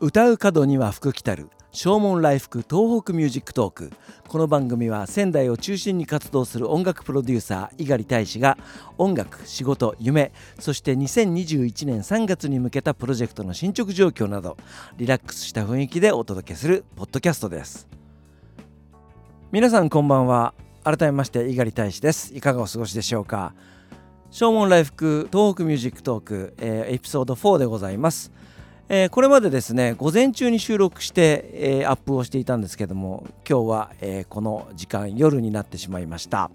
唱う門には福来たる。唱門来福東北ミュージックトーク。この番組は仙台を中心に活動する音楽プロデューサー猪狩大使が音楽仕事夢そして2021年3月に向けたプロジェクトの進捗状況などリラックスした雰囲気でお届けするポッドキャストです。皆さんこんばんは。改めまして猪狩大使です。いかがお過ごしでしょうか。唱門来福東北ミュージックトーク、えー、エピソード4でございます。えー、これまでですね午前中に収録して、えー、アップをしていたんですけども今日は、えー、この時間夜になってしまいました、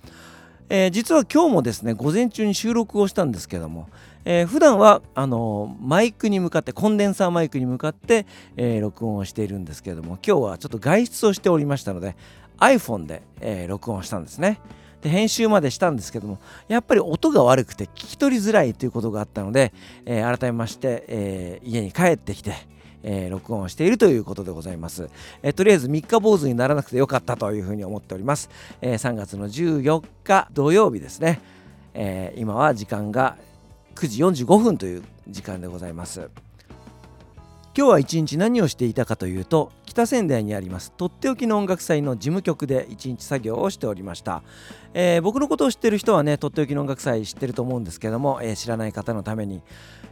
え実は今日もですね午前中に収録をしたんですけども、えー、普段はあのマイクに向かってコンデンサーマイクに向かって、え録音をしているんですけども今日はちょっと外出をしておりましたので iPhone で、え録音したんですね。で編集までしたんですけどもやっぱり音が悪くて聞き取りづらいということがあったので、えー、改めまして、えー、家に帰ってきてえー、録音をしているということでございます、えー、とりあえず3日坊主にならなくてよかったというふうに思っております、えー、3月の14日土曜日ですね、え今は時間が9時45分という時間でございます。今日は一日何をしていたかというと北仙台にありますとっておきの音楽祭の事務局で一日作業をしておりました、えー、僕のことを知ってる人はねとっておきの音楽祭知ってると思うんですけども、えー、知らない方のために、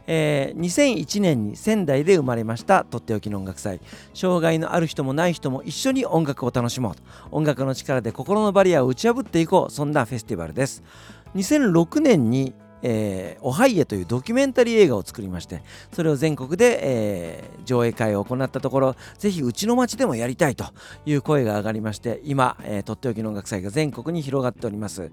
えー、2001年に仙台で生まれましたとっておきの音楽祭。障害のある人もない人も一緒に音楽を楽しもうと。音楽の力で心のバリアを打ち破っていこうそんなフェスティバルです。2006年にえー、オハイエというドキュメンタリー映画を作りましてそれを全国で、えー、上映会を行ったところぜひうちの町でもやりたいという声が上がりまして今、えー、とっておきの音楽祭が全国に広がっております、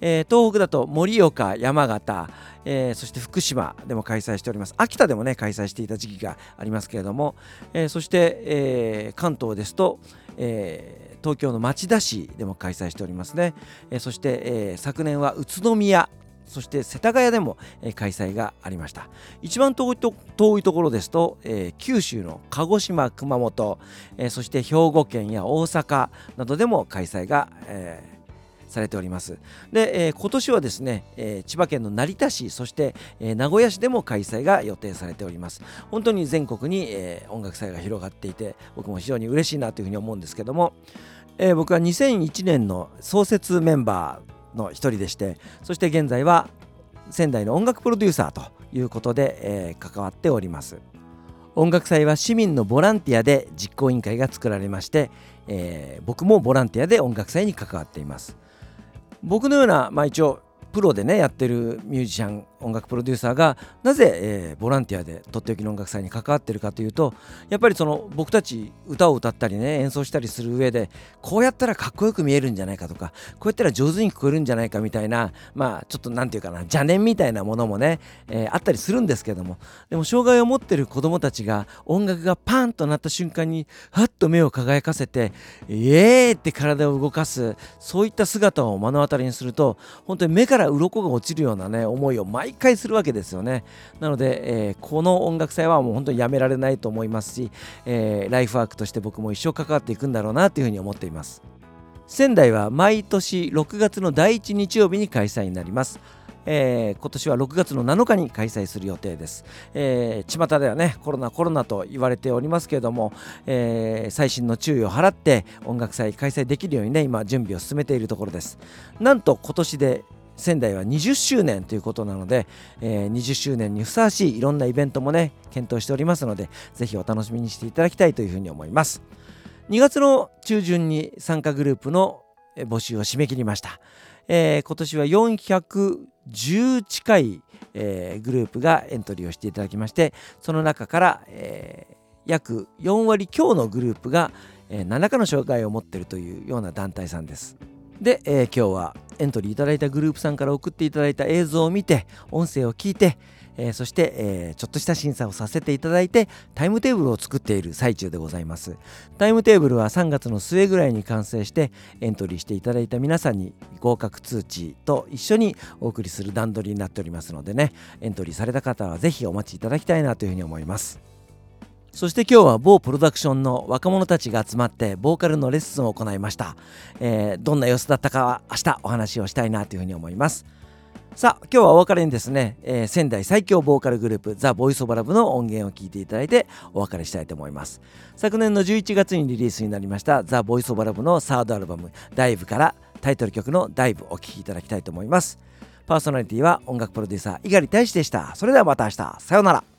えー、東北だと盛岡山形、えー、そして福島でも開催しております。秋田でもね開催していた時期がありますけれども、えー、そして、えー、関東ですと、えー東京の町田市でも開催しておりますね、えー、そして、えー、昨年は宇都宮そして世田谷でも、え、開催がありました。一番遠いと遠いところですと、えー、九州の鹿児島熊本、えー、そして兵庫県や大阪などでも開催が、えーされております。で、えー、今年はですね、えー、千葉県の成田市そして、えー、名古屋市でも開催が予定されております。本当に全国に、え音楽祭が広がっていて僕も非常に嬉しいなというふうに思うんですけども、え僕は2001年の創設メンバーの一人でしてそして現在は仙台の音楽プロデューサーということで、えー、関わっております。音楽祭は市民のボランティアで実行委員会が作られまして、えー、僕もボランティアで音楽祭に関わっています。僕のような、まあ、一応プロでねやってるミュージシャン音楽プロデューサーがなぜ、えー、ボランティアでとっておきの音楽祭に関わってるかというとやっぱりその僕たち歌を歌ったりね演奏したりする上でこうやったらかっこよく見えるんじゃないかとかこうやったら上手に聞こえるんじゃないかみたいなまあちょっと何て言うかな邪念みたいなものもね、えー、あったりするんですけどもでも障害を持ってる子どもたちが音楽がパンとなった瞬間にはっと目を輝かせてイエーイって体を動かすそういった姿を目の当たりにすると本当に目から鱗が落ちるようなね思いを毎回するわけですよね。なので、えー、この音楽祭はもう本当にやめられないと思いますし、えー、ライフワークとして僕も一生関わっていくんだろうなというふうに思っています。仙台は毎年6月の第1日曜日に開催になります。えー、今年は6月の7日に開催する予定です、えー、巷ではねコロナコロナと言われておりますけれども、えー、最新の注意を払って音楽祭開催できるようにね今準備を進めているところです。なんと今年で仙台は20周年ということなので、えー、20周年にふさわしいいろんなイベントもね検討しておりますのでぜひお楽しみにしていただきたいというふうに思います。2月の中旬に参加グループの募集を締め切りました、えー、今年は410近い、えー、グループがエントリーをしていただきましてその中から、えー、約4割強のグループが、えー、何らかの障害を持っているというような団体さんです。で、えー、今日はエントリーいただいたグループさんから送っていただいた映像を見て音声を聞いて、えー、そして、えー、ちょっとした審査をさせていただいてタイムテーブルを作っている最中でございます。タイムテーブルは3月の末ぐらいに完成してエントリーしていただいた皆さんに合格通知と一緒にお送りする段取りになっておりますのでねエントリーされた方は是非お待ちいただきたいなというふうに思います。そして今日は某プロダクションの若者たちが集まってボーカルのレッスンを行いました、えー、どんな様子だったかは明日お話をしたいなというふうに思います。さあ今日はお別れにですね、えー、仙台最強ボーカルグループザ・ボイスオブラブの音源を聞いていただいてお別れしたいと思います。昨年の11月にリリースになりましたザ・ボイスオブラブのサードアルバムダイブからタイトル曲のダイブお聴きいただきたいと思います。パーソナリティは音楽プロデューサー猪狩大志でした。それではまた明日。さようなら。